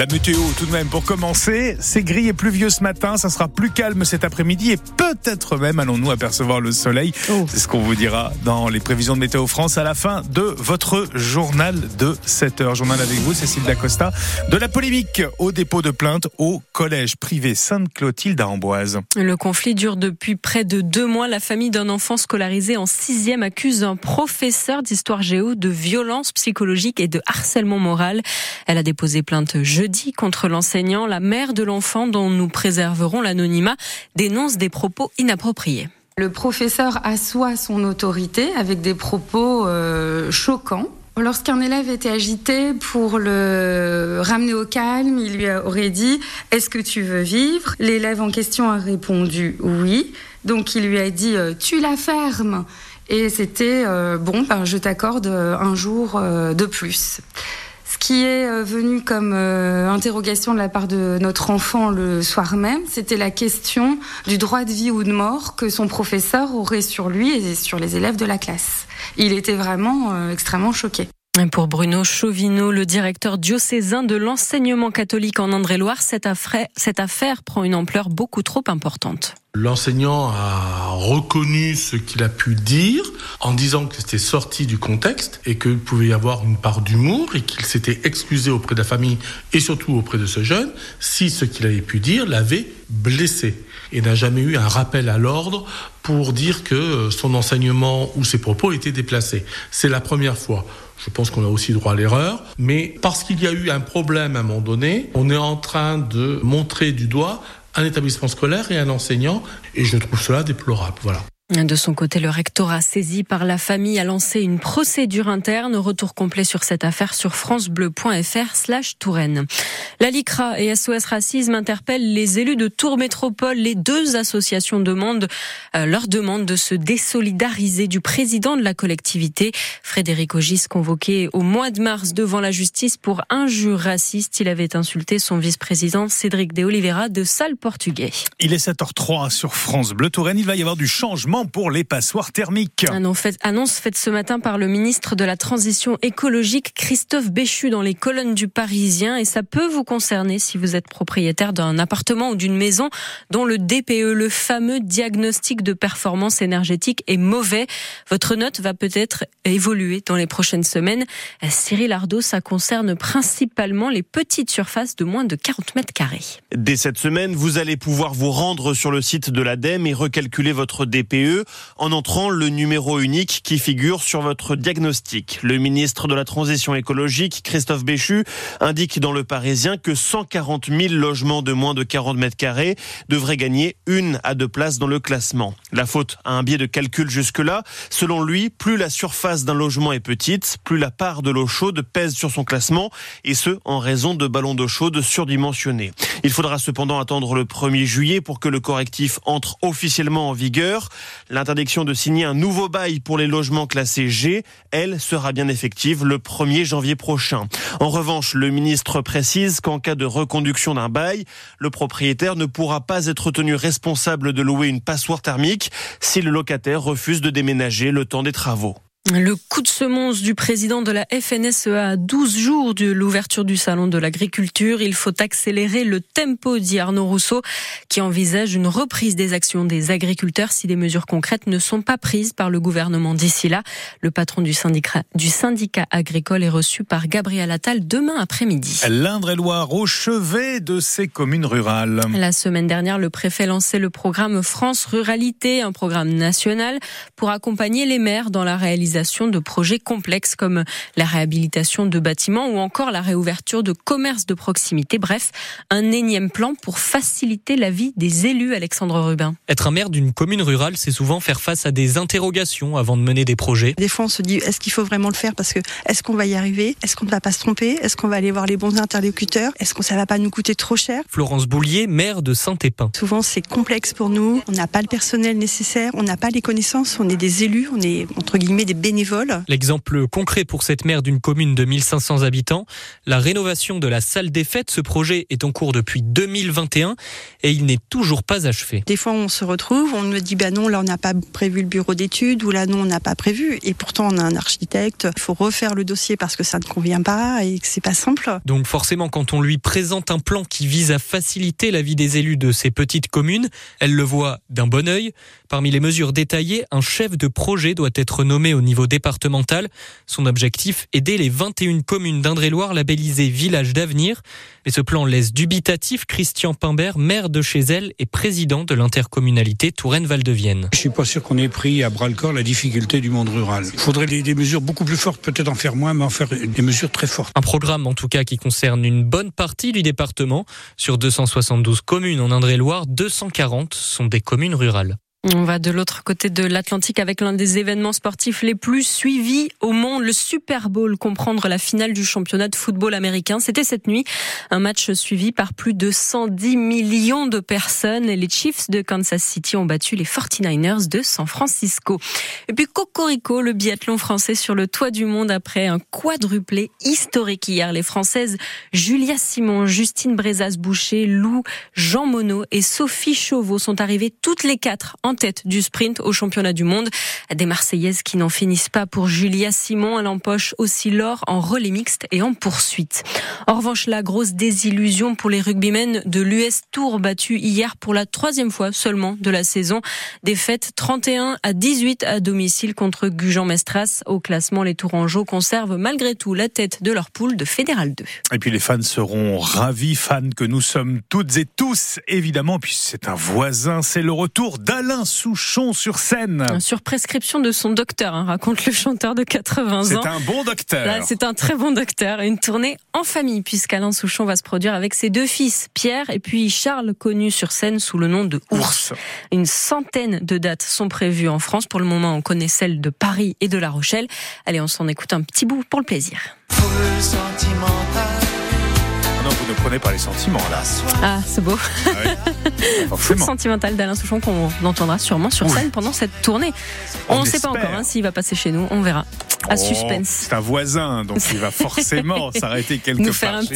La météo tout de même pour commencer, c'est gris et pluvieux ce matin, ça sera plus calme cet après-midi et peut-être même allons-nous apercevoir le soleil. Oh. C'est ce qu'on vous dira dans les prévisions de Météo France à la fin de votre journal de 7 heures. Journal avec vous, Cécile Dacosta. De la polémique au dépôt de plainte au collège privé Sainte-Clotilde à Amboise. Le conflit dure depuis près de deux mois. La famille d'un enfant scolarisé en sixième accuse un professeur d'histoire géo de violence psychologique et de harcèlement moral. Elle a déposé plainte jeudi contre l'enseignant. La mère de l'enfant, dont nous préserverons l'anonymat, dénonce des propos inappropriés. Le professeur assoit son autorité avec des propos euh, choquants. Lorsqu'un élève était agité pour le ramener au calme, il lui aurait dit Est-ce que tu veux vivre? L'élève en question a répondu oui. Donc il lui a dit euh, Tu la fermes. Et c'était euh, Bon, ben, je t'accorde un jour de plus. Qui est euh, venu comme euh, interrogation de la part de notre enfant le soir même, c'était la question du droit de vie ou de mort que son professeur aurait sur lui et sur les élèves de la classe. Il était vraiment euh, extrêmement choqué. Pour Bruno Chauvineau, le directeur diocésain de l'enseignement catholique en Indre-et-Loire, cette affaire, cette affaire prend une ampleur beaucoup trop importante. L'enseignant a reconnu ce qu'il a pu dire en disant que c'était sorti du contexte et qu'il pouvait y avoir une part d'humour et qu'il s'était excusé auprès de la famille et surtout auprès de ce jeune si ce qu'il avait pu dire l'avait blessé et n'a jamais eu un rappel à l'ordre pour dire que son enseignement ou ses propos étaient déplacés. C'est la première fois. Je pense qu'on a aussi droit à l'erreur, mais parce qu'il y a eu un problème à un moment donné, on est en train de montrer du doigt un établissement scolaire et un enseignant, et je trouve cela déplorable. Voilà. De son côté, le rectorat saisi par la famille a lancé une procédure interne. Retour complet sur cette affaire sur francebleu.fr slash Touraine. La LICRA et SOS Racisme interpellent les élus de Tours Métropole. Les deux associations demandent, euh, leur demandent de se désolidariser du président de la collectivité. Frédéric Ogis, convoqué au mois de mars devant la justice pour injure raciste. Il avait insulté son vice-président Cédric de Oliveira de sale portugais. Il est 7h03 sur France Bleu Touraine. Il va y avoir du changement pour les passoires thermiques. Annonce faite ce matin par le ministre de la Transition écologique Christophe Béchu dans les colonnes du Parisien et ça peut vous concerner si vous êtes propriétaire d'un appartement ou d'une maison dont le DPE, le fameux diagnostic de performance énergétique est mauvais. Votre note va peut-être évoluer dans les prochaines semaines. Cyril Ardo, ça concerne principalement les petites surfaces de moins de 40 mètres carrés. Dès cette semaine, vous allez pouvoir vous rendre sur le site de l'ADEME et recalculer votre DPE en entrant le numéro unique qui figure sur votre diagnostic. Le ministre de la Transition écologique, Christophe Béchu, indique dans Le Parisien que 140 000 logements de moins de 40 mètres carrés devraient gagner une à deux places dans le classement. La faute a un biais de calcul jusque-là. Selon lui, plus la surface d'un logement est petite, plus la part de l'eau chaude pèse sur son classement, et ce, en raison de ballons d'eau chaude surdimensionnés. Il faudra cependant attendre le 1er juillet pour que le correctif entre officiellement en vigueur. L'interdiction de signer un nouveau bail pour les logements classés G, elle, sera bien effective le 1er janvier prochain. En revanche, le ministre précise qu'en cas de reconduction d'un bail, le propriétaire ne pourra pas être tenu responsable de louer une passoire thermique si le locataire refuse de déménager le temps des travaux. Le coup de semonce du président de la FNSEA à 12 jours de l'ouverture du salon de l'agriculture. Il faut accélérer le tempo, dit Arnaud Rousseau, qui envisage une reprise des actions des agriculteurs si des mesures concrètes ne sont pas prises par le gouvernement d'ici là. Le patron du syndicat, du syndicat agricole est reçu par Gabriel Attal demain après-midi. L'Indre-et-Loire au chevet de ces communes rurales. La semaine dernière, le préfet lançait le programme France Ruralité, un programme national pour accompagner les maires dans la réalisation de projets complexes comme la réhabilitation de bâtiments ou encore la réouverture de commerces de proximité. Bref, un énième plan pour faciliter la vie des élus, Alexandre Rubin. Être un maire d'une commune rurale, c'est souvent faire face à des interrogations avant de mener des projets. Des fois, on se dit, est-ce qu'il faut vraiment le faire parce que est-ce qu'on va y arriver? Est-ce qu'on ne va pas se tromper? Est-ce qu'on va aller voir les bons interlocuteurs? Est-ce que ça va pas nous coûter trop cher? Florence Boulier, maire de Saint-Épin. Souvent, c'est complexe pour nous. On n'a pas le personnel nécessaire, on n'a pas les connaissances. On est des élus, on est entre guillemets des bénévoles. L'exemple concret pour cette maire d'une commune de 1500 habitants, la rénovation de la salle des fêtes. Ce projet est en cours depuis 2021 et il n'est toujours pas achevé. Des fois, on se retrouve, on me dit, bah non, là, on n'a pas prévu le bureau d'études ou là, non, on n'a pas prévu. Et pourtant, on a un architecte. Il faut refaire le dossier parce que ça ne convient pas et que c'est pas simple. Donc forcément, quand on lui présente un plan qui vise à faciliter la vie des élus de ces petites communes, elle le voit d'un bon œil. Parmi les mesures détaillées, un chef de projet doit être nommé au niveau départemental. Son objectif, aider les 21 communes d'Indre-et-Loire labellisées Village d'avenir. Mais ce plan laisse dubitatif Christian Pimbert, maire de chez elle et président de l'intercommunalité Touraine-Val de Vienne. Je suis pas sûr qu'on ait pris à bras le corps la difficulté du monde rural. Il faudrait des, des mesures beaucoup plus fortes, peut-être en faire moins, mais en faire des mesures très fortes. Un programme en tout cas qui concerne une bonne partie du département. Sur 272 communes en Indre-et-Loire, 240 sont des communes rurales. On va de l'autre côté de l'Atlantique avec l'un des événements sportifs les plus suivis au monde, le Super Bowl, comprendre la finale du championnat de football américain. C'était cette nuit, un match suivi par plus de 110 millions de personnes. Les Chiefs de Kansas City ont battu les 49ers de San Francisco. Et puis Cocorico, le biathlon français sur le toit du monde après un quadruplé historique hier. Les Françaises Julia Simon, Justine Brezas-Boucher, Lou, Jean Monod et Sophie Chauveau sont arrivées toutes les quatre tête du sprint au championnat du monde. Des Marseillaises qui n'en finissent pas pour Julia Simon. Elle empoche aussi l'or en relais mixte et en poursuite. En revanche, la grosse désillusion pour les rugbymen de l'US Tour battu hier pour la troisième fois seulement de la saison. Défaite 31 à 18 à domicile contre Gujan-Mestras. Au classement, les Tourangeaux conservent malgré tout la tête de leur poule de Fédéral 2. Et puis les fans seront ravis, fans que nous sommes toutes et tous, évidemment, puis c'est un voisin, c'est le retour d'Alain Souchon sur scène. Sur prescription de son docteur, hein, raconte le chanteur de 80 ans. C'est un bon docteur. C'est un très bon docteur. Une tournée en famille, puisqu'Alain Souchon va se produire avec ses deux fils, Pierre et puis Charles, connu sur scène sous le nom de Ours. Une centaine de dates sont prévues en France. Pour le moment, on connaît celles de Paris et de La Rochelle. Allez, on s'en écoute un petit bout pour le plaisir. Non, vous ne prenez pas les sentiments là. Ah, c'est beau. Ah ouais. Full sentimental d'Alain Souchon qu'on entendra sûrement sur scène pendant cette tournée. On ne sait pas encore hein, s'il va passer chez nous, on verra. À Oh, suspense. C'est un voisin, donc il va forcément s'arrêter quelque Nous part. faire un chez petit